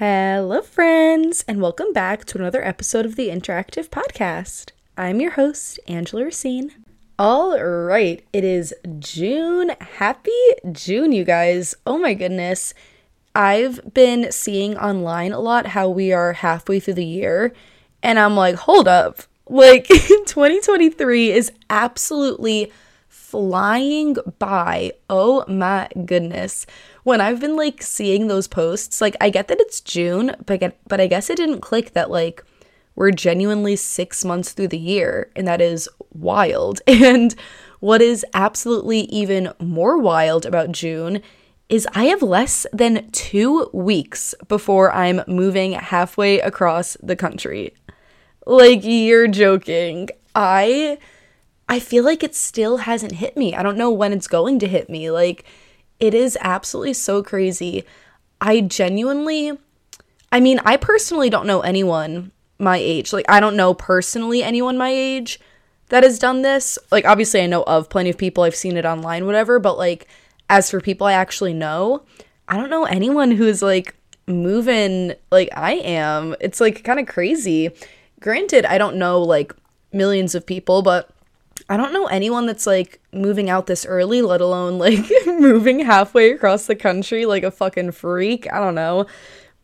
Hello, friends, and welcome back to another episode of the Interactive Podcast. I'm your host, Angela Racine. All right, it is June. Happy June, you guys. Oh my goodness. I've been seeing online a lot how we are halfway through the year, and I'm like, hold up. Like, 2023 is absolutely flying by. Oh my goodness. When I've been like seeing those posts, like I get that it's June, but I get, but I guess it didn't click that like we're genuinely 6 months through the year and that is wild. And what is absolutely even more wild about June is I have less than 2 weeks before I'm moving halfway across the country. Like you're joking. I I feel like it still hasn't hit me. I don't know when it's going to hit me. Like, it is absolutely so crazy. I genuinely, I mean, I personally don't know anyone my age. Like, I don't know personally anyone my age that has done this. Like, obviously, I know of plenty of people, I've seen it online, whatever, but like, as for people I actually know, I don't know anyone who's like moving like I am. It's like kind of crazy. Granted, I don't know like millions of people, but I don't know anyone that's like moving out this early, let alone like moving halfway across the country like a fucking freak. I don't know.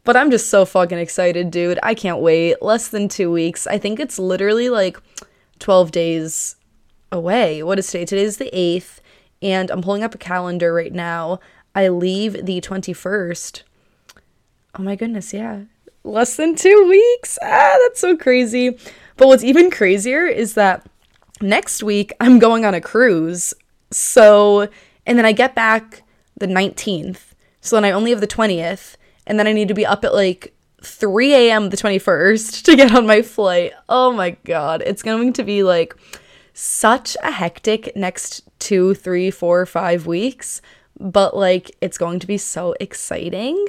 But I'm just so fucking excited, dude. I can't wait. Less than two weeks. I think it's literally like 12 days away. What is today? Today's the 8th, and I'm pulling up a calendar right now. I leave the 21st. Oh my goodness, yeah. Less than two weeks. Ah, that's so crazy. But what's even crazier is that next week I'm going on a cruise. So, and then I get back the 19th. So then I only have the 20th. And then I need to be up at like 3 a.m. the 21st to get on my flight. Oh my God. It's going to be like such a hectic next two, three, four, five weeks. But like, it's going to be so exciting.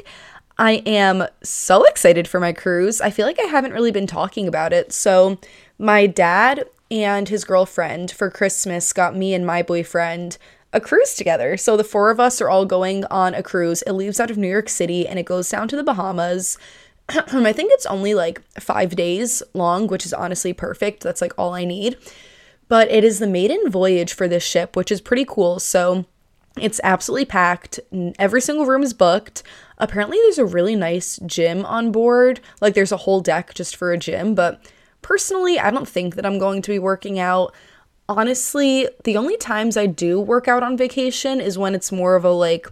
I am so excited for my cruise. I feel like I haven't really been talking about it. So, my dad and his girlfriend for Christmas got me and my boyfriend a cruise together. So the four of us are all going on a cruise. It leaves out of New York City and it goes down to the Bahamas. I think it's only like five days long, which is honestly perfect. That's like all I need. But it is the maiden voyage for this ship, which is pretty cool. So it's absolutely packed. Every single room is booked. Apparently, there's a really nice gym on board. Like, there's a whole deck just for a gym, but Personally, I don't think that I'm going to be working out. Honestly, the only times I do work out on vacation is when it's more of a like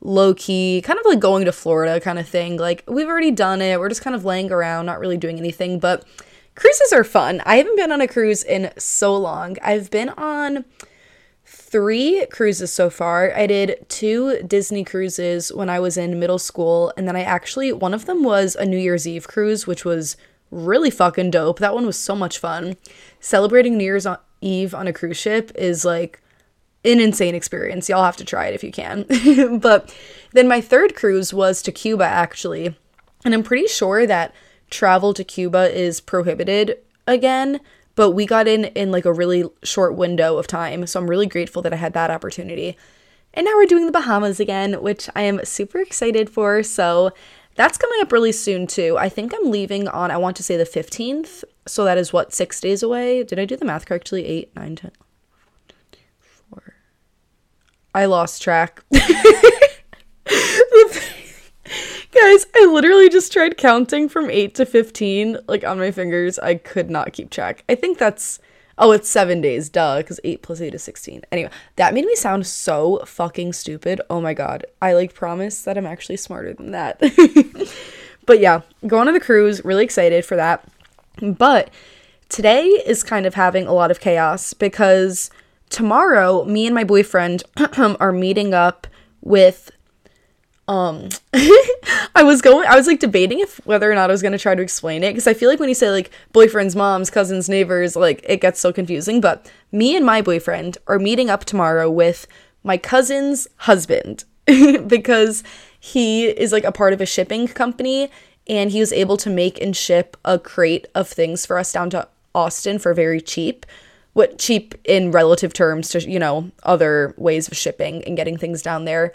low key, kind of like going to Florida kind of thing. Like, we've already done it. We're just kind of laying around, not really doing anything. But cruises are fun. I haven't been on a cruise in so long. I've been on three cruises so far. I did two Disney cruises when I was in middle school, and then I actually, one of them was a New Year's Eve cruise, which was really fucking dope. That one was so much fun. Celebrating New Year's Eve on a cruise ship is like an insane experience. Y'all have to try it if you can. but then my third cruise was to Cuba actually. And I'm pretty sure that travel to Cuba is prohibited again, but we got in in like a really short window of time. So I'm really grateful that I had that opportunity. And now we're doing the Bahamas again, which I am super excited for. So that's coming up really soon too. I think I'm leaving on, I want to say the 15th. So that is what, six days away? Did I do the math correctly? Eight, nine, ten, four. I lost track. Guys, I literally just tried counting from 8 to 15, like on my fingers. I could not keep track. I think that's Oh, it's seven days, duh, because eight plus eight is 16. Anyway, that made me sound so fucking stupid. Oh my god. I like promise that I'm actually smarter than that. but yeah, going on the cruise, really excited for that. But today is kind of having a lot of chaos because tomorrow, me and my boyfriend are meeting up with um i was going i was like debating if whether or not i was going to try to explain it because i feel like when you say like boyfriends moms cousins neighbors like it gets so confusing but me and my boyfriend are meeting up tomorrow with my cousin's husband because he is like a part of a shipping company and he was able to make and ship a crate of things for us down to austin for very cheap what cheap in relative terms to you know other ways of shipping and getting things down there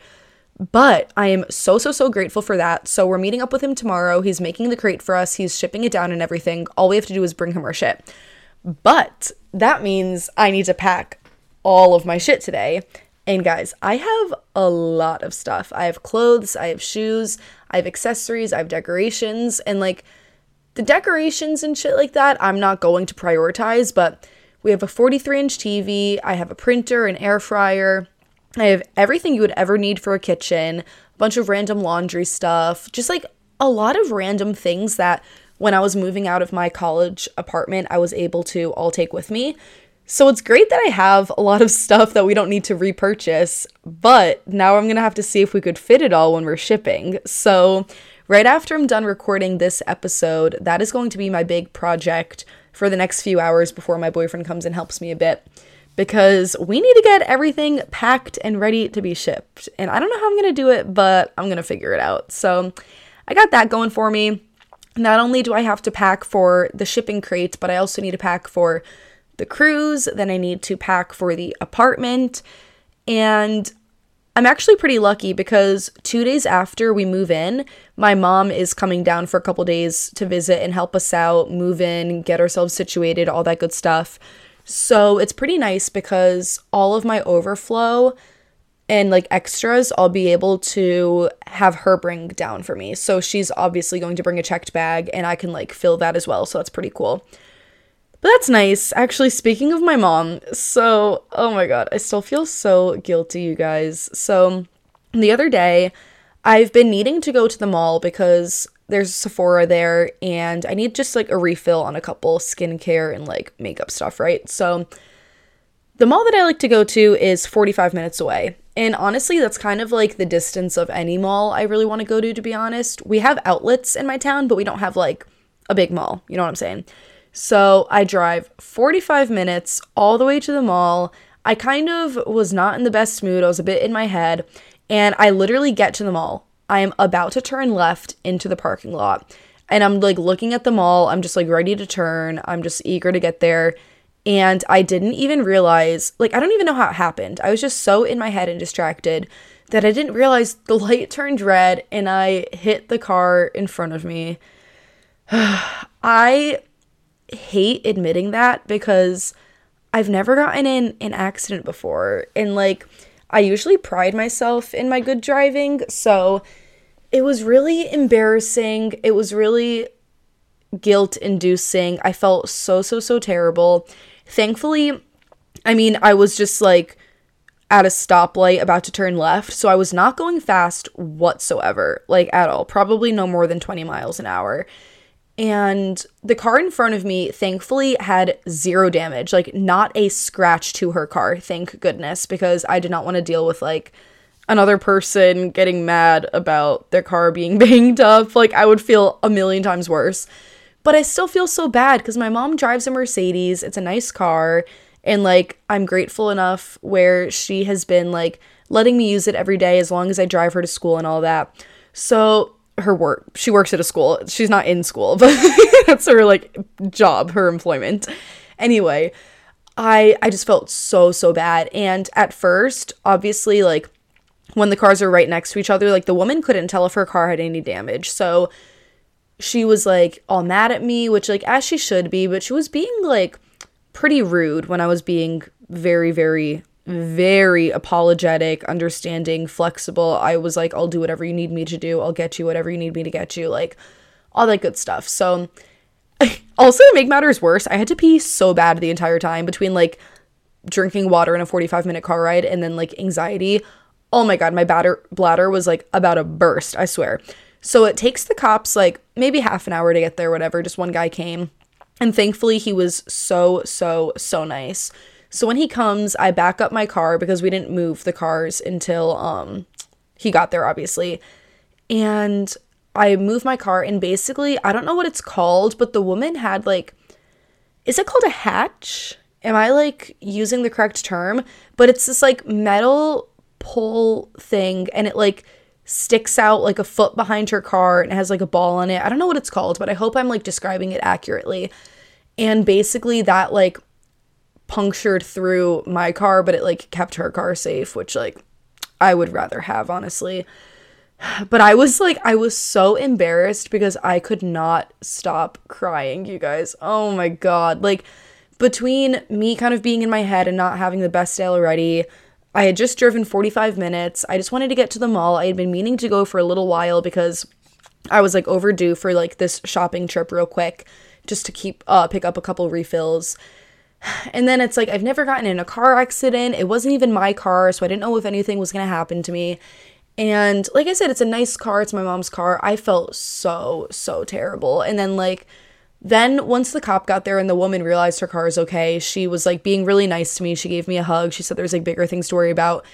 But I am so, so, so grateful for that. So we're meeting up with him tomorrow. He's making the crate for us, he's shipping it down and everything. All we have to do is bring him our shit. But that means I need to pack all of my shit today. And guys, I have a lot of stuff. I have clothes, I have shoes, I have accessories, I have decorations, and like the decorations and shit like that, I'm not going to prioritize, but we have a 43 inch TV, I have a printer, an air fryer, I have everything you would ever need for a kitchen, a bunch of random laundry stuff, just like a lot of random things that when I was moving out of my college apartment, I was able to all take with me. So it's great that I have a lot of stuff that we don't need to repurchase, but now I'm gonna have to see if we could fit it all when we're shipping. So, right after I'm done recording this episode, that is going to be my big project for the next few hours before my boyfriend comes and helps me a bit. Because we need to get everything packed and ready to be shipped. And I don't know how I'm gonna do it, but I'm gonna figure it out. So, I got that going for me. Not only do I have to pack for the shipping crate, but I also need to pack for the cruise, then I need to pack for the apartment. And I'm actually pretty lucky because two days after we move in, my mom is coming down for a couple days to visit and help us out, move in, get ourselves situated, all that good stuff. So it's pretty nice because all of my overflow and like extras, I'll be able to have her bring down for me. So she's obviously going to bring a checked bag and I can like fill that as well. So that's pretty cool. But that's nice. Actually, speaking of my mom, so, oh my god, I still feel so guilty, you guys. So, the other day, I've been needing to go to the mall because there's Sephora there and I need just like a refill on a couple skincare and like makeup stuff, right? So, the mall that I like to go to is 45 minutes away. And honestly, that's kind of like the distance of any mall I really want to go to, to be honest. We have outlets in my town, but we don't have like a big mall. You know what I'm saying? So I drive 45 minutes all the way to the mall. I kind of was not in the best mood. I was a bit in my head. And I literally get to the mall. I am about to turn left into the parking lot. And I'm like looking at the mall. I'm just like ready to turn. I'm just eager to get there. And I didn't even realize, like, I don't even know how it happened. I was just so in my head and distracted that I didn't realize the light turned red and I hit the car in front of me. I hate admitting that because I've never gotten in an accident before. And like, I usually pride myself in my good driving. So it was really embarrassing. It was really guilt inducing. I felt so, so, so terrible. Thankfully, I mean, I was just like at a stoplight about to turn left. So I was not going fast whatsoever, like at all. Probably no more than 20 miles an hour. And the car in front of me, thankfully, had zero damage, like not a scratch to her car, thank goodness, because I did not want to deal with like another person getting mad about their car being banged up. Like, I would feel a million times worse. But I still feel so bad because my mom drives a Mercedes, it's a nice car, and like, I'm grateful enough where she has been like letting me use it every day as long as I drive her to school and all that. So, her work. She works at a school. She's not in school, but that's her like job, her employment. Anyway, I I just felt so so bad and at first, obviously like when the cars are right next to each other, like the woman couldn't tell if her car had any damage. So she was like all mad at me, which like as she should be, but she was being like pretty rude when I was being very very very apologetic, understanding, flexible. I was like, I'll do whatever you need me to do. I'll get you whatever you need me to get you, like all that good stuff. So, also to make matters worse, I had to pee so bad the entire time between like drinking water in a 45 minute car ride and then like anxiety. Oh my god, my batter- bladder was like about to burst, I swear. So it takes the cops like maybe half an hour to get there, whatever. Just one guy came. And thankfully, he was so, so, so nice. So when he comes, I back up my car because we didn't move the cars until um he got there obviously. And I move my car and basically, I don't know what it's called, but the woman had like is it called a hatch? Am I like using the correct term? But it's this like metal pole thing and it like sticks out like a foot behind her car and has like a ball on it. I don't know what it's called, but I hope I'm like describing it accurately. And basically that like punctured through my car, but it like kept her car safe, which like I would rather have, honestly. But I was like, I was so embarrassed because I could not stop crying, you guys. Oh my God. Like, between me kind of being in my head and not having the best day already, I had just driven 45 minutes. I just wanted to get to the mall. I had been meaning to go for a little while because I was like overdue for like this shopping trip real quick just to keep uh pick up a couple refills. And then it's like I've never gotten in a car accident. It wasn't even my car, so I didn't know if anything was going to happen to me. And like I said, it's a nice car. It's my mom's car. I felt so so terrible. And then like then, once the cop got there and the woman realized her car is okay, she was like being really nice to me. She gave me a hug. She said there's like bigger things to worry about.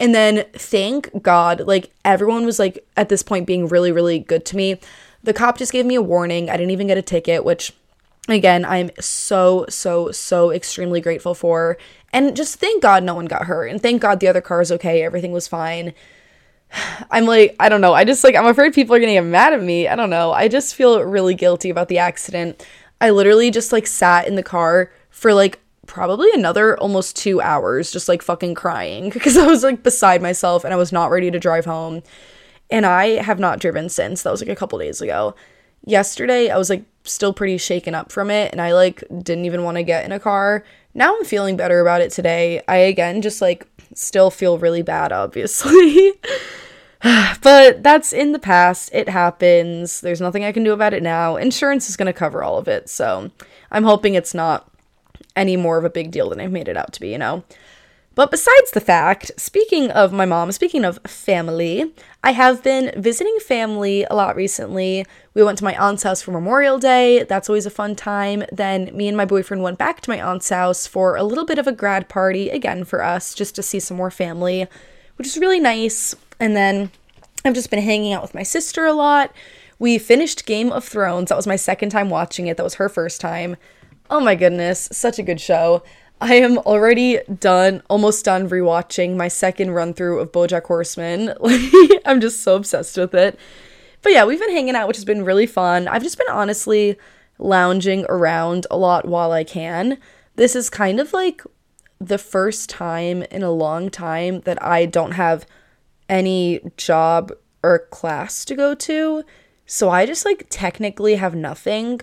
And then, thank God, like everyone was like at this point being really, really good to me. The cop just gave me a warning. I didn't even get a ticket, which again, I'm so, so, so extremely grateful for. And just thank God no one got hurt. And thank God the other car is okay. Everything was fine. I'm like, I don't know. I just like, I'm afraid people are gonna get mad at me. I don't know. I just feel really guilty about the accident. I literally just like sat in the car for like probably another almost two hours, just like fucking crying because I was like beside myself and I was not ready to drive home. And I have not driven since. That was like a couple days ago. Yesterday, I was like still pretty shaken up from it and I like didn't even want to get in a car. Now I'm feeling better about it today. I again just like still feel really bad, obviously. but that's in the past. It happens. There's nothing I can do about it now. Insurance is going to cover all of it. So I'm hoping it's not any more of a big deal than I've made it out to be, you know? But besides the fact, speaking of my mom, speaking of family, I have been visiting family a lot recently. We went to my aunt's house for Memorial Day. That's always a fun time. Then me and my boyfriend went back to my aunt's house for a little bit of a grad party, again for us, just to see some more family, which is really nice. And then I've just been hanging out with my sister a lot. We finished Game of Thrones. That was my second time watching it. That was her first time. Oh my goodness, such a good show. I am already done, almost done rewatching my second run through of Bojack Horseman. I'm just so obsessed with it. But yeah, we've been hanging out, which has been really fun. I've just been honestly lounging around a lot while I can. This is kind of like the first time in a long time that I don't have any job or class to go to. So I just like technically have nothing.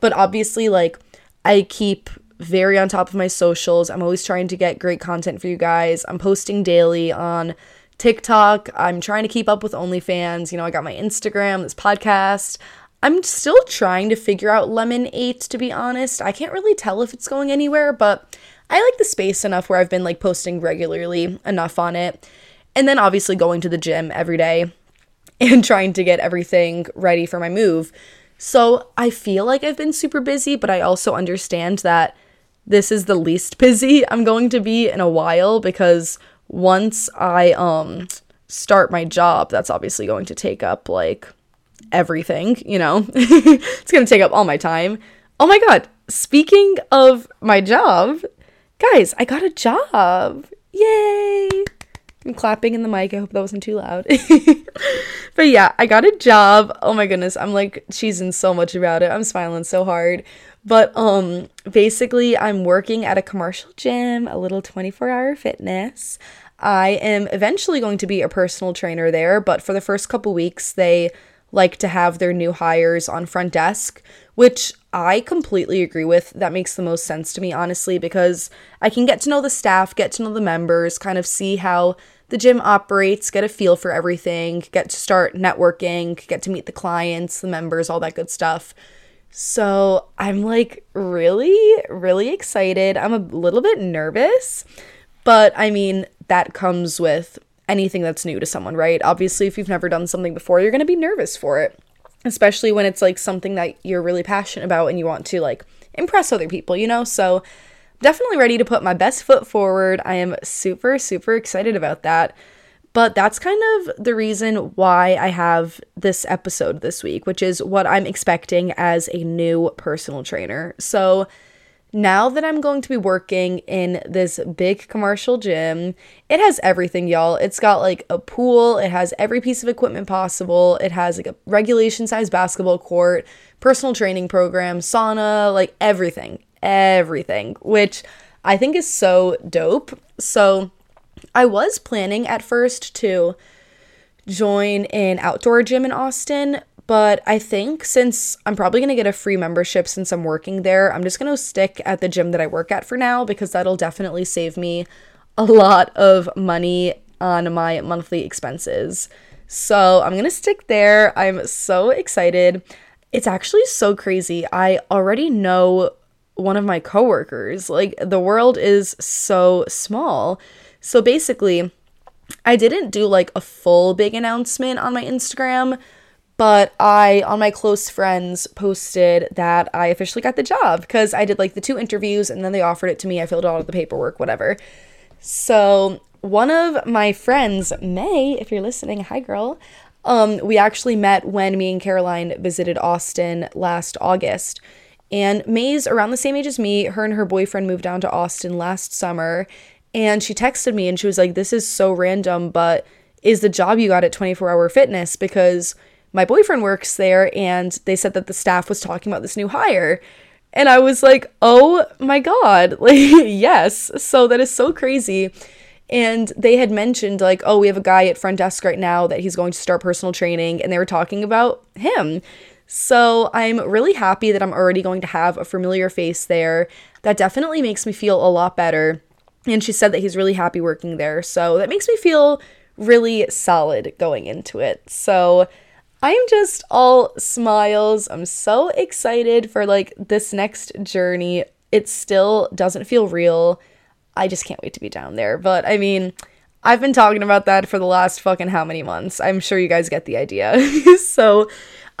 But obviously, like, I keep very on top of my socials. I'm always trying to get great content for you guys. I'm posting daily on TikTok. I'm trying to keep up with OnlyFans. You know, I got my Instagram, this podcast. I'm still trying to figure out Lemon8 to be honest. I can't really tell if it's going anywhere, but I like the space enough where I've been like posting regularly enough on it. And then obviously going to the gym every day and trying to get everything ready for my move. So I feel like I've been super busy, but I also understand that this is the least busy I'm going to be in a while because once I um start my job, that's obviously going to take up like everything, you know. it's going to take up all my time. Oh my god, speaking of my job, guys, I got a job. Yay! I'm clapping in the mic. I hope that wasn't too loud. but yeah, I got a job. Oh my goodness, I'm like cheesing so much about it. I'm smiling so hard. But um basically I'm working at a commercial gym, a little 24 Hour Fitness. I am eventually going to be a personal trainer there, but for the first couple weeks they like to have their new hires on front desk, which I completely agree with. That makes the most sense to me, honestly, because I can get to know the staff, get to know the members, kind of see how the gym operates, get a feel for everything, get to start networking, get to meet the clients, the members, all that good stuff. So I'm like really, really excited. I'm a little bit nervous, but I mean, that comes with anything that's new to someone, right? Obviously, if you've never done something before, you're going to be nervous for it, especially when it's like something that you're really passionate about and you want to like impress other people, you know? So, definitely ready to put my best foot forward. I am super, super excited about that. But that's kind of the reason why I have this episode this week, which is what I'm expecting as a new personal trainer. So, now that I'm going to be working in this big commercial gym, it has everything, y'all. It's got like a pool, it has every piece of equipment possible, it has like a regulation size basketball court, personal training program, sauna, like everything, everything, which I think is so dope. So, I was planning at first to join an outdoor gym in Austin, but I think since I'm probably going to get a free membership since I'm working there, I'm just going to stick at the gym that I work at for now because that'll definitely save me a lot of money on my monthly expenses. So I'm going to stick there. I'm so excited. It's actually so crazy. I already know one of my coworkers. Like, the world is so small. So basically, I didn't do like a full big announcement on my Instagram, but I, on my close friends, posted that I officially got the job because I did like the two interviews and then they offered it to me. I filled out the paperwork, whatever. So, one of my friends, May, if you're listening, hi girl, um, we actually met when me and Caroline visited Austin last August. And May's around the same age as me. Her and her boyfriend moved down to Austin last summer. And she texted me and she was like, This is so random, but is the job you got at 24 Hour Fitness? Because my boyfriend works there and they said that the staff was talking about this new hire. And I was like, Oh my God. Like, yes. So that is so crazy. And they had mentioned, like, oh, we have a guy at front desk right now that he's going to start personal training. And they were talking about him. So I'm really happy that I'm already going to have a familiar face there. That definitely makes me feel a lot better and she said that he's really happy working there. So that makes me feel really solid going into it. So I'm just all smiles. I'm so excited for like this next journey. It still doesn't feel real. I just can't wait to be down there. But I mean, I've been talking about that for the last fucking how many months. I'm sure you guys get the idea. so,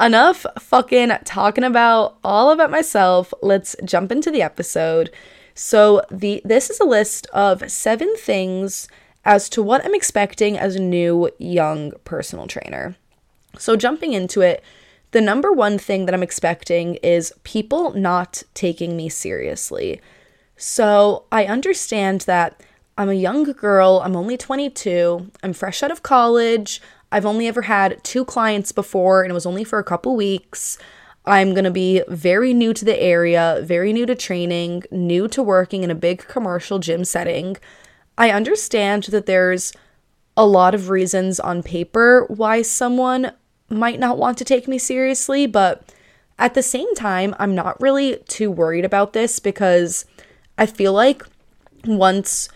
enough fucking talking about all about myself. Let's jump into the episode. So the this is a list of seven things as to what I'm expecting as a new young personal trainer. So jumping into it, the number one thing that I'm expecting is people not taking me seriously. So I understand that I'm a young girl, I'm only 22, I'm fresh out of college, I've only ever had two clients before, and it was only for a couple weeks. I'm going to be very new to the area, very new to training, new to working in a big commercial gym setting. I understand that there's a lot of reasons on paper why someone might not want to take me seriously, but at the same time, I'm not really too worried about this because I feel like once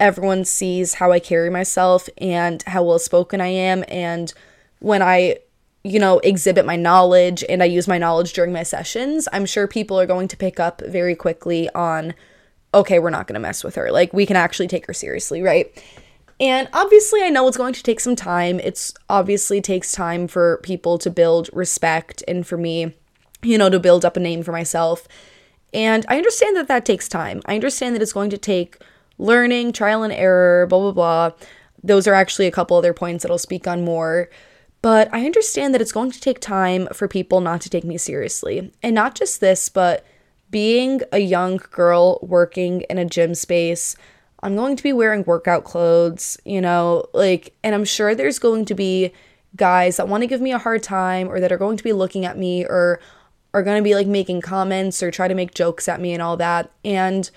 everyone sees how I carry myself and how well spoken I am, and when I you know, exhibit my knowledge and I use my knowledge during my sessions, I'm sure people are going to pick up very quickly on, okay, we're not going to mess with her. Like, we can actually take her seriously, right? And obviously, I know it's going to take some time. It's obviously takes time for people to build respect and for me, you know, to build up a name for myself. And I understand that that takes time. I understand that it's going to take learning, trial and error, blah, blah, blah. Those are actually a couple other points that I'll speak on more. But I understand that it's going to take time for people not to take me seriously. And not just this, but being a young girl working in a gym space, I'm going to be wearing workout clothes, you know, like, and I'm sure there's going to be guys that want to give me a hard time or that are going to be looking at me or are going to be like making comments or try to make jokes at me and all that. And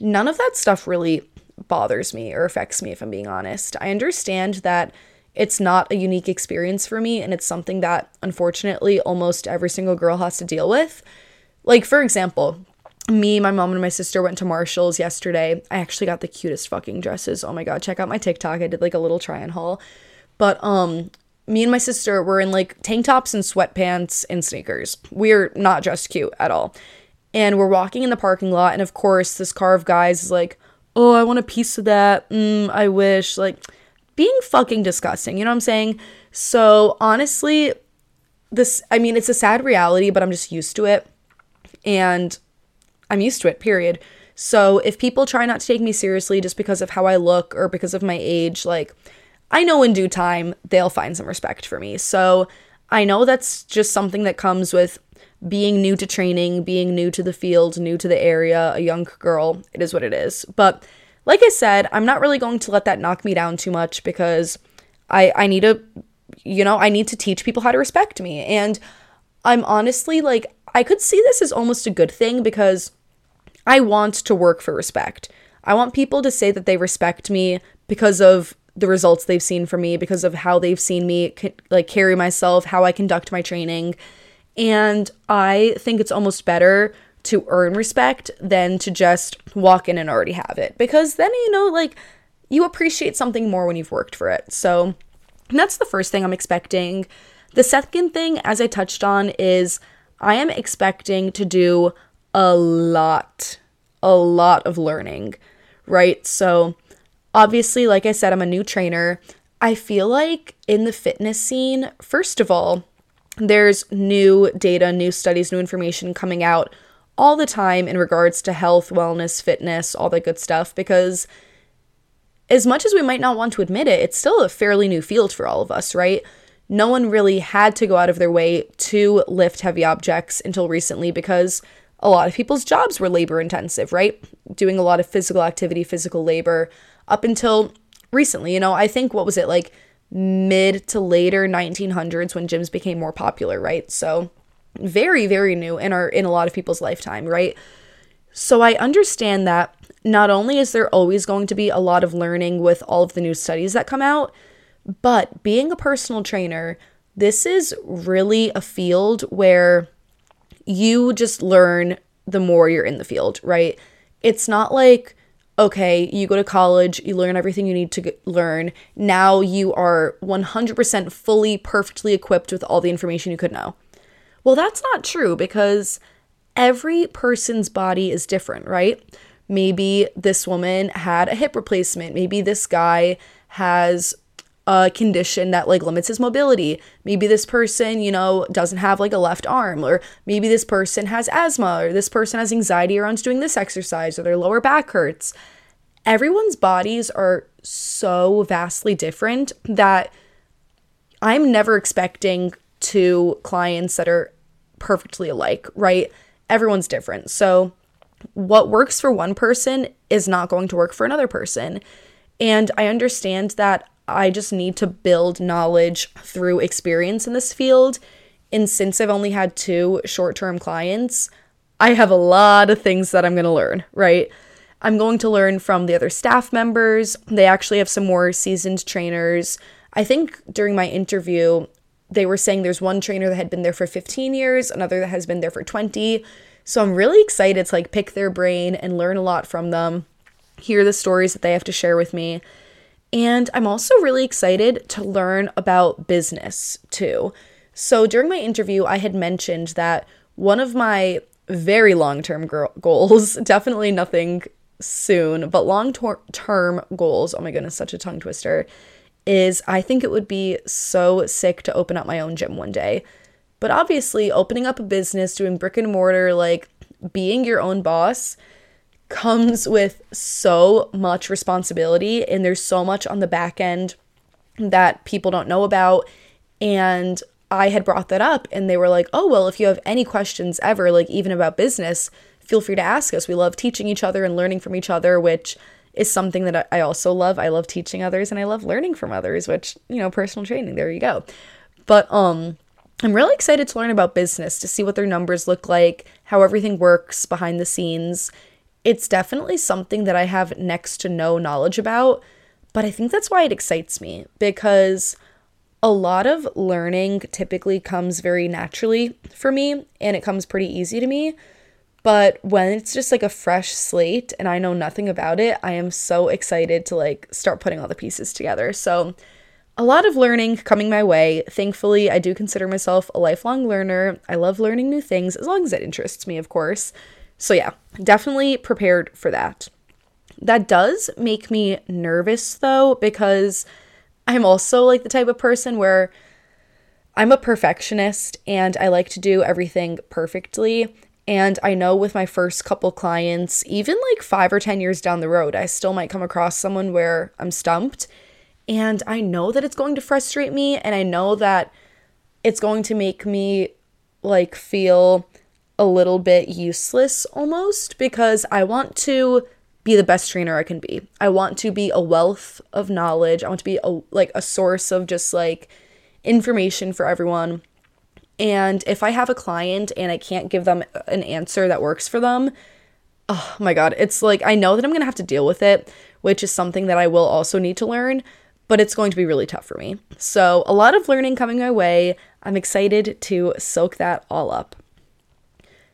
none of that stuff really bothers me or affects me, if I'm being honest. I understand that it's not a unique experience for me and it's something that unfortunately almost every single girl has to deal with. Like for example, me, my mom and my sister went to Marshalls yesterday. I actually got the cutest fucking dresses. Oh my god, check out my TikTok. I did like a little try on haul. But um me and my sister were in like tank tops and sweatpants and sneakers. We're not just cute at all. And we're walking in the parking lot and of course this car of guys is like, "Oh, I want a piece of that. Mm, I wish." Like being fucking disgusting. You know what I'm saying? So honestly, this, I mean, it's a sad reality, but I'm just used to it. And I'm used to it, period. So if people try not to take me seriously just because of how I look or because of my age, like, I know in due time they'll find some respect for me. So I know that's just something that comes with being new to training, being new to the field, new to the area, a young girl. It is what it is. But like I said, I'm not really going to let that knock me down too much because I I need to you know, I need to teach people how to respect me. And I'm honestly like I could see this as almost a good thing because I want to work for respect. I want people to say that they respect me because of the results they've seen from me, because of how they've seen me like carry myself, how I conduct my training. And I think it's almost better to earn respect than to just walk in and already have it because then you know like you appreciate something more when you've worked for it. So that's the first thing I'm expecting. The second thing as I touched on is I am expecting to do a lot a lot of learning, right? So obviously like I said I'm a new trainer. I feel like in the fitness scene, first of all, there's new data, new studies, new information coming out all the time in regards to health, wellness, fitness, all that good stuff because as much as we might not want to admit it, it's still a fairly new field for all of us, right? No one really had to go out of their way to lift heavy objects until recently because a lot of people's jobs were labor intensive, right? Doing a lot of physical activity, physical labor up until recently. You know, I think what was it like mid to later 1900s when gyms became more popular, right? So very very new in our in a lot of people's lifetime, right? So I understand that not only is there always going to be a lot of learning with all of the new studies that come out, but being a personal trainer, this is really a field where you just learn the more you're in the field, right? It's not like okay, you go to college, you learn everything you need to learn. Now you are 100% fully, perfectly equipped with all the information you could know. Well, that's not true because every person's body is different, right? Maybe this woman had a hip replacement. Maybe this guy has a condition that like limits his mobility. Maybe this person, you know, doesn't have like a left arm, or maybe this person has asthma, or this person has anxiety around doing this exercise, or their lower back hurts. Everyone's bodies are so vastly different that I'm never expecting to clients that are perfectly alike, right? Everyone's different. So, what works for one person is not going to work for another person. And I understand that I just need to build knowledge through experience in this field. And since I've only had two short term clients, I have a lot of things that I'm going to learn, right? I'm going to learn from the other staff members. They actually have some more seasoned trainers. I think during my interview, they were saying there's one trainer that had been there for 15 years, another that has been there for 20. So I'm really excited to like pick their brain and learn a lot from them, hear the stories that they have to share with me. And I'm also really excited to learn about business too. So during my interview, I had mentioned that one of my very long term goals, definitely nothing soon, but long term goals, oh my goodness, such a tongue twister, is I think it would be so sick to open up my own gym one day. But obviously, opening up a business, doing brick and mortar, like being your own boss, comes with so much responsibility. And there's so much on the back end that people don't know about. And I had brought that up, and they were like, oh, well, if you have any questions ever, like even about business, feel free to ask us. We love teaching each other and learning from each other, which is something that I also love. I love teaching others and I love learning from others, which, you know, personal training, there you go. But um I'm really excited to learn about business, to see what their numbers look like, how everything works behind the scenes. It's definitely something that I have next to no knowledge about, but I think that's why it excites me because a lot of learning typically comes very naturally for me and it comes pretty easy to me. But when it's just like a fresh slate and I know nothing about it, I am so excited to like start putting all the pieces together. So, a lot of learning coming my way. Thankfully, I do consider myself a lifelong learner. I love learning new things as long as it interests me, of course. So, yeah, definitely prepared for that. That does make me nervous though, because I'm also like the type of person where I'm a perfectionist and I like to do everything perfectly. And I know with my first couple clients, even like five or 10 years down the road, I still might come across someone where I'm stumped. And I know that it's going to frustrate me. And I know that it's going to make me like feel a little bit useless almost because I want to be the best trainer I can be. I want to be a wealth of knowledge. I want to be a like a source of just like information for everyone. And if I have a client and I can't give them an answer that works for them, oh my god, it's like I know that I'm going to have to deal with it, which is something that I will also need to learn, but it's going to be really tough for me. So, a lot of learning coming my way. I'm excited to soak that all up.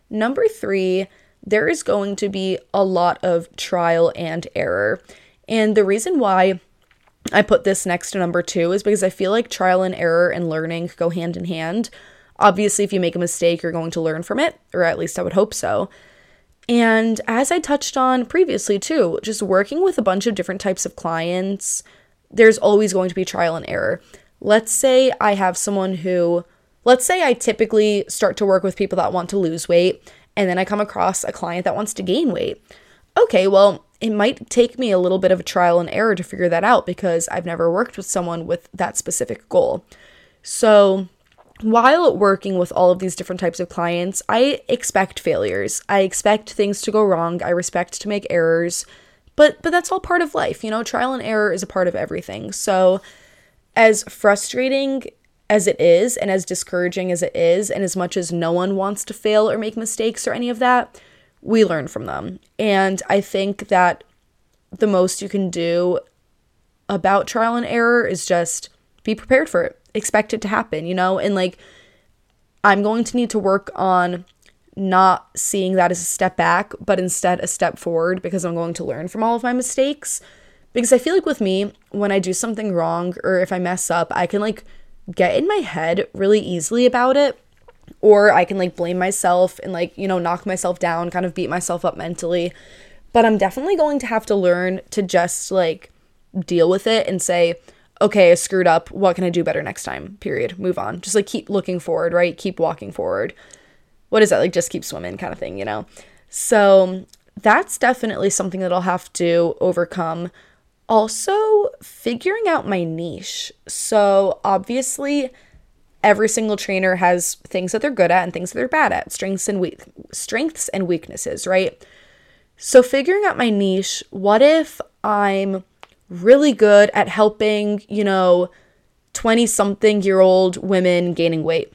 Number 3, there is going to be a lot of trial and error. And the reason why I put this next to number 2 is because I feel like trial and error and learning go hand in hand. Obviously, if you make a mistake, you're going to learn from it, or at least I would hope so. And as I touched on previously, too, just working with a bunch of different types of clients, there's always going to be trial and error. Let's say I have someone who, let's say I typically start to work with people that want to lose weight, and then I come across a client that wants to gain weight. Okay, well, it might take me a little bit of a trial and error to figure that out because I've never worked with someone with that specific goal. So, while working with all of these different types of clients, I expect failures. I expect things to go wrong. I respect to make errors. But but that's all part of life. You know, trial and error is a part of everything. So as frustrating as it is and as discouraging as it is and as much as no one wants to fail or make mistakes or any of that, we learn from them. And I think that the most you can do about trial and error is just be prepared for it expect it to happen, you know? And like, I'm going to need to work on not seeing that as a step back, but instead a step forward because I'm going to learn from all of my mistakes. Because I feel like with me, when I do something wrong or if I mess up, I can like get in my head really easily about it. Or I can like blame myself and like, you know, knock myself down, kind of beat myself up mentally. But I'm definitely going to have to learn to just like deal with it and say, okay, I screwed up. What can I do better next time? Period. Move on. Just like keep looking forward, right? Keep walking forward. What is that? Like just keep swimming kind of thing, you know? So that's definitely something that I'll have to overcome. Also, figuring out my niche. So obviously, every single trainer has things that they're good at and things that they're bad at, strengths and strengths and weaknesses, right? So figuring out my niche, what if I'm really good at helping, you know, 20 something year old women gaining weight?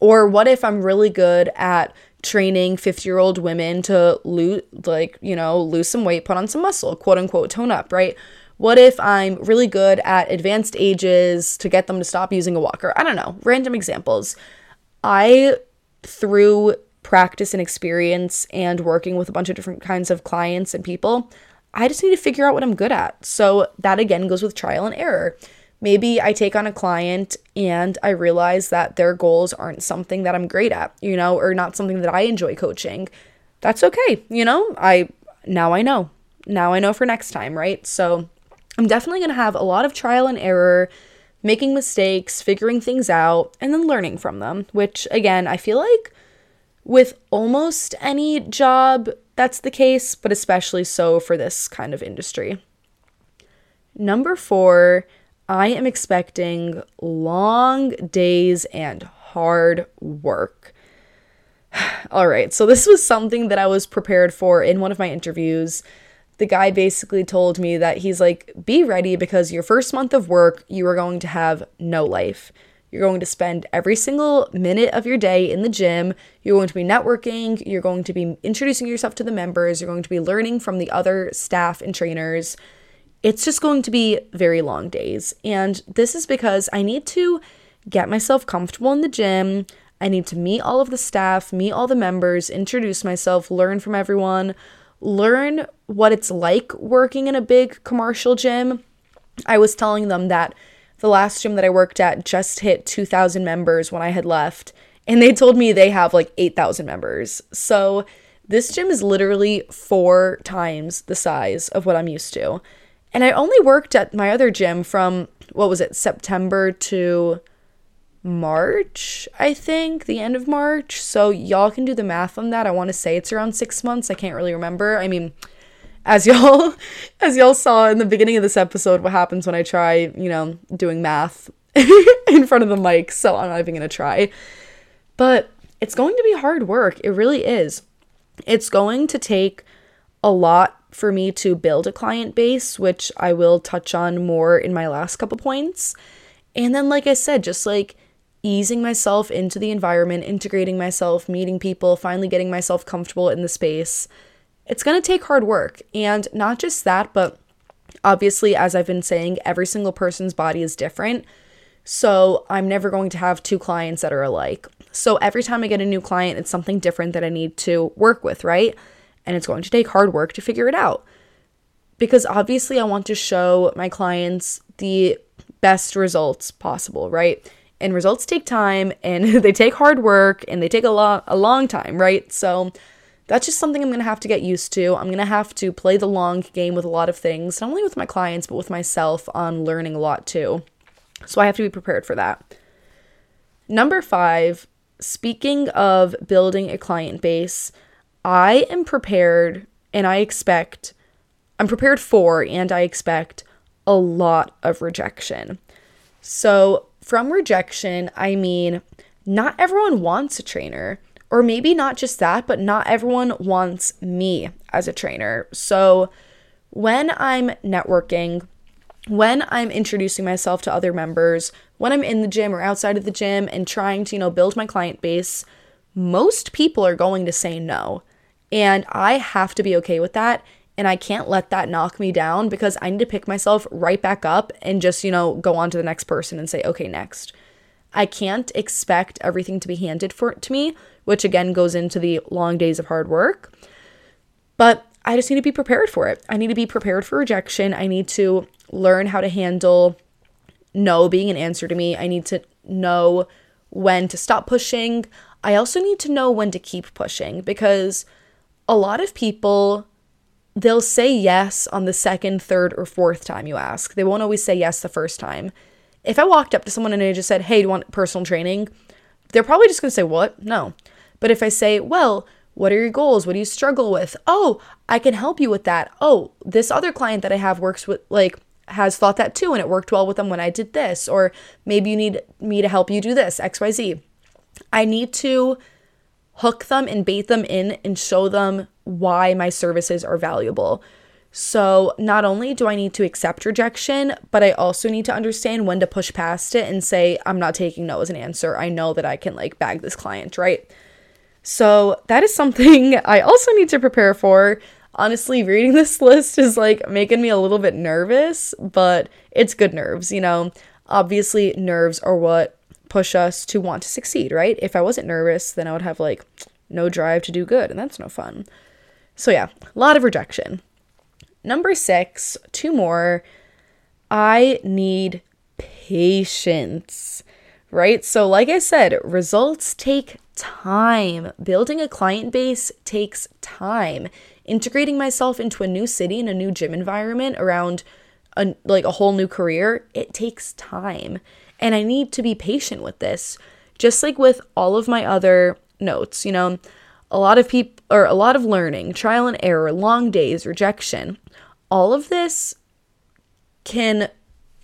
Or what if I'm really good at training 50 year old women to lose, like, you know, lose some weight, put on some muscle, quote unquote, tone up, right? What if I'm really good at advanced ages to get them to stop using a walker? I don't know, random examples. I, through practice and experience and working with a bunch of different kinds of clients and people, I just need to figure out what I'm good at. So that again goes with trial and error. Maybe I take on a client and I realize that their goals aren't something that I'm great at, you know, or not something that I enjoy coaching. That's okay. You know, I now I know. Now I know for next time, right? So I'm definitely going to have a lot of trial and error, making mistakes, figuring things out, and then learning from them, which again, I feel like with almost any job, that's the case, but especially so for this kind of industry. Number four, I am expecting long days and hard work. All right, so this was something that I was prepared for in one of my interviews. The guy basically told me that he's like, be ready because your first month of work, you are going to have no life. You're going to spend every single minute of your day in the gym. You're going to be networking. You're going to be introducing yourself to the members. You're going to be learning from the other staff and trainers. It's just going to be very long days. And this is because I need to get myself comfortable in the gym. I need to meet all of the staff, meet all the members, introduce myself, learn from everyone, learn what it's like working in a big commercial gym. I was telling them that the last gym that I worked at just hit 2,000 members when I had left, and they told me they have like 8,000 members. So this gym is literally four times the size of what I'm used to. And I only worked at my other gym from, what was it, September to March, I think, the end of March. So y'all can do the math on that. I want to say it's around six months. I can't really remember. I mean, as y'all as y'all saw in the beginning of this episode what happens when I try, you know, doing math in front of the mic, so I'm not even going to try. But it's going to be hard work. It really is. It's going to take a lot for me to build a client base, which I will touch on more in my last couple points. And then like I said, just like easing myself into the environment, integrating myself, meeting people, finally getting myself comfortable in the space it's going to take hard work. And not just that, but obviously, as I've been saying, every single person's body is different. So I'm never going to have two clients that are alike. So every time I get a new client, it's something different that I need to work with, right? And it's going to take hard work to figure it out. Because obviously, I want to show my clients the best results possible, right? And results take time and they take hard work and they take a long a long time, right? So that's just something I'm going to have to get used to. I'm going to have to play the long game with a lot of things, not only with my clients, but with myself on learning a lot too. So I have to be prepared for that. Number five, speaking of building a client base, I am prepared and I expect, I'm prepared for and I expect a lot of rejection. So, from rejection, I mean, not everyone wants a trainer. Or maybe not just that, but not everyone wants me as a trainer. So when I'm networking, when I'm introducing myself to other members, when I'm in the gym or outside of the gym and trying to, you know, build my client base, most people are going to say no. And I have to be okay with that. And I can't let that knock me down because I need to pick myself right back up and just, you know, go on to the next person and say, okay, next. I can't expect everything to be handed for to me, which again goes into the long days of hard work. But I just need to be prepared for it. I need to be prepared for rejection. I need to learn how to handle no being an answer to me. I need to know when to stop pushing. I also need to know when to keep pushing because a lot of people they'll say yes on the second, third, or fourth time you ask. They won't always say yes the first time. If I walked up to someone and I just said, Hey, do you want personal training? They're probably just gonna say, What? No. But if I say, Well, what are your goals? What do you struggle with? Oh, I can help you with that. Oh, this other client that I have works with, like, has thought that too, and it worked well with them when I did this. Or maybe you need me to help you do this, XYZ. I need to hook them and bait them in and show them why my services are valuable. So, not only do I need to accept rejection, but I also need to understand when to push past it and say, I'm not taking no as an answer. I know that I can like bag this client, right? So, that is something I also need to prepare for. Honestly, reading this list is like making me a little bit nervous, but it's good nerves, you know? Obviously, nerves are what push us to want to succeed, right? If I wasn't nervous, then I would have like no drive to do good, and that's no fun. So, yeah, a lot of rejection. Number six, two more. I need patience, right? So, like I said, results take time. Building a client base takes time. Integrating myself into a new city and a new gym environment around a, like a whole new career, it takes time. And I need to be patient with this. Just like with all of my other notes, you know, a lot of people or a lot of learning, trial and error, long days, rejection all of this can,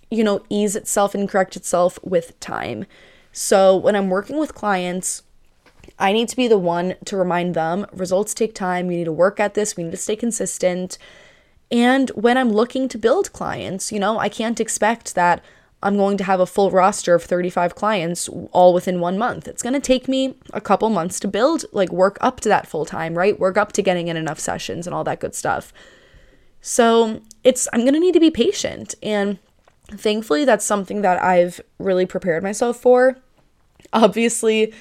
you know, ease itself and correct itself with time. So when I'm working with clients, I need to be the one to remind them results take time. You need to work at this. We need to stay consistent. And when I'm looking to build clients, you know, I can't expect that I'm going to have a full roster of 35 clients all within one month. It's going to take me a couple months to build, like work up to that full time, right? Work up to getting in enough sessions and all that good stuff. So it's, I'm going to need to be patient. And thankfully, that's something that I've really prepared myself for. Obviously,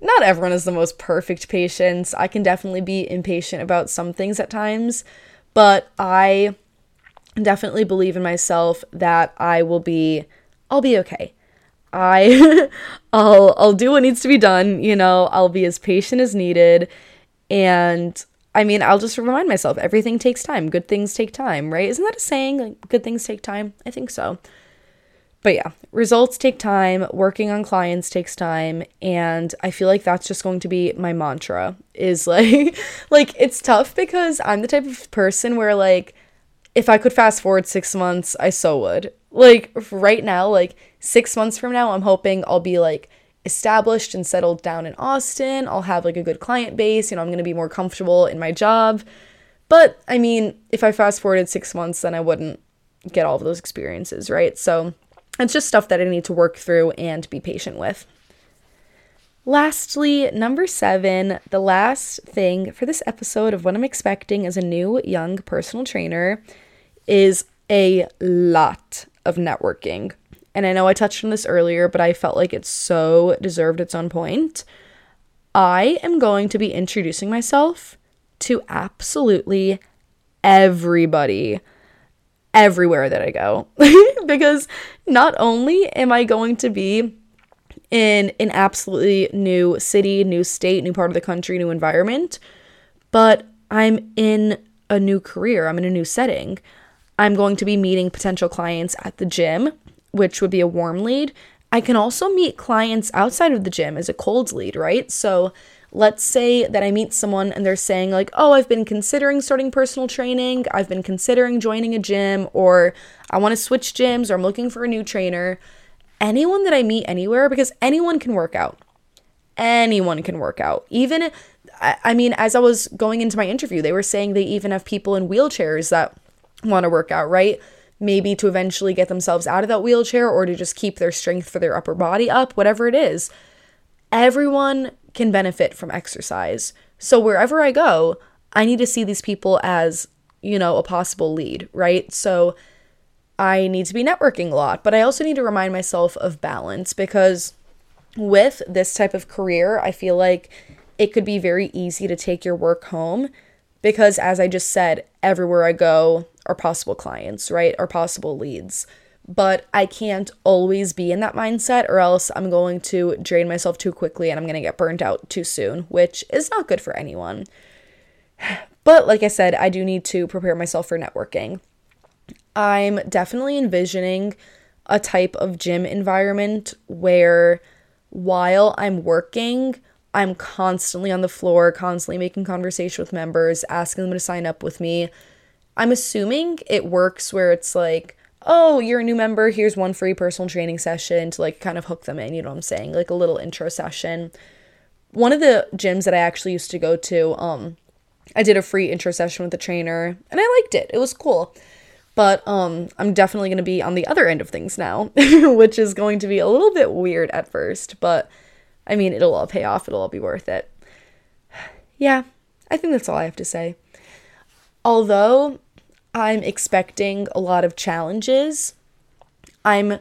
not everyone is the most perfect patience. I can definitely be impatient about some things at times, but I definitely believe in myself that I will be I'll be okay. I I'll I'll do what needs to be done, you know, I'll be as patient as needed and I mean, I'll just remind myself everything takes time. Good things take time, right? Isn't that a saying? Like, good things take time? I think so. But yeah, results take time, working on clients takes time, and I feel like that's just going to be my mantra is like like it's tough because I'm the type of person where like if I could fast forward 6 months, I so would. Like right now, like 6 months from now, I'm hoping I'll be like established and settled down in Austin. I'll have like a good client base. You know, I'm going to be more comfortable in my job. But I mean, if I fast forwarded six months, then I wouldn't get all of those experiences, right? So it's just stuff that I need to work through and be patient with. Lastly, number seven, the last thing for this episode of what I'm expecting as a new young personal trainer is a lot of networking. And I know I touched on this earlier, but I felt like it so deserved its own point. I am going to be introducing myself to absolutely everybody everywhere that I go. because not only am I going to be in an absolutely new city, new state, new part of the country, new environment, but I'm in a new career, I'm in a new setting. I'm going to be meeting potential clients at the gym, which would be a warm lead. I can also meet clients outside of the gym as a cold lead, right? So let's say that I meet someone and they're saying, like, oh, I've been considering starting personal training, I've been considering joining a gym, or I want to switch gyms, or I'm looking for a new trainer anyone that I meet anywhere because anyone can work out. Anyone can work out. Even, I mean, as I was going into my interview, they were saying they even have people in wheelchairs that want to work out, right? Maybe to eventually get themselves out of that wheelchair or to just keep their strength for their upper body up, whatever it is. Everyone can benefit from exercise. So wherever I go, I need to see these people as, you know, a possible lead, right? So, I need to be networking a lot, but I also need to remind myself of balance because with this type of career, I feel like it could be very easy to take your work home because, as I just said, everywhere I go are possible clients, right? Are possible leads. But I can't always be in that mindset, or else I'm going to drain myself too quickly and I'm going to get burnt out too soon, which is not good for anyone. But like I said, I do need to prepare myself for networking. I'm definitely envisioning a type of gym environment where while I'm working, I'm constantly on the floor, constantly making conversation with members, asking them to sign up with me. I'm assuming it works where it's like, oh, you're a new member, here's one free personal training session to like kind of hook them in, you know what I'm saying? Like a little intro session. One of the gyms that I actually used to go to, um, I did a free intro session with the trainer and I liked it. It was cool. But um, I'm definitely going to be on the other end of things now, which is going to be a little bit weird at first. But I mean, it'll all pay off, it'll all be worth it. Yeah, I think that's all I have to say. Although I'm expecting a lot of challenges, I'm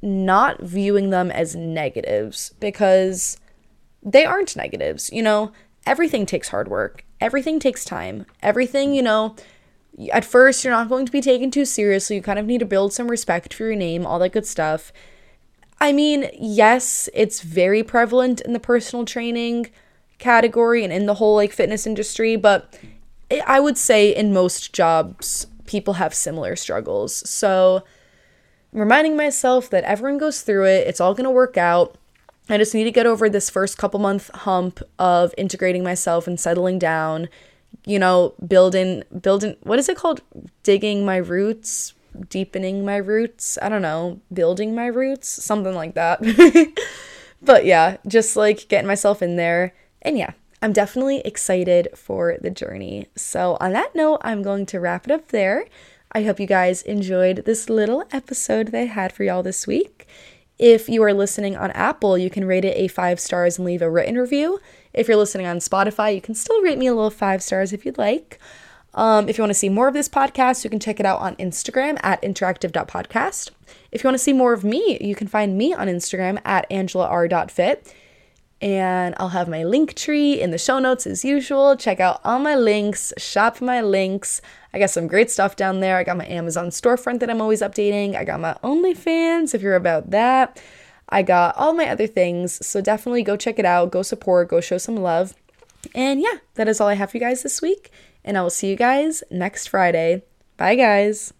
not viewing them as negatives because they aren't negatives. You know, everything takes hard work, everything takes time, everything, you know, at first you're not going to be taken too seriously. You kind of need to build some respect for your name, all that good stuff. I mean, yes, it's very prevalent in the personal training category and in the whole like fitness industry, but I would say in most jobs people have similar struggles. So, reminding myself that everyone goes through it. It's all to work out. I just need to get over this first couple month hump of integrating myself and settling down you know, building building what is it called? Digging my roots, deepening my roots. I don't know, building my roots, something like that. but yeah, just like getting myself in there. And yeah, I'm definitely excited for the journey. So, on that note, I'm going to wrap it up there. I hope you guys enjoyed this little episode that I had for y'all this week. If you are listening on Apple, you can rate it a five stars and leave a written review. If you're listening on Spotify, you can still rate me a little five stars if you'd like. Um, if you want to see more of this podcast, you can check it out on Instagram at interactive.podcast. If you want to see more of me, you can find me on Instagram at angelar.fit. And I'll have my LinkTree in the show notes as usual. Check out all my links, shop my links. I got some great stuff down there. I got my Amazon storefront that I'm always updating. I got my OnlyFans if you're about that. I got all my other things. So definitely go check it out, go support, go show some love. And yeah, that is all I have for you guys this week. And I will see you guys next Friday. Bye, guys.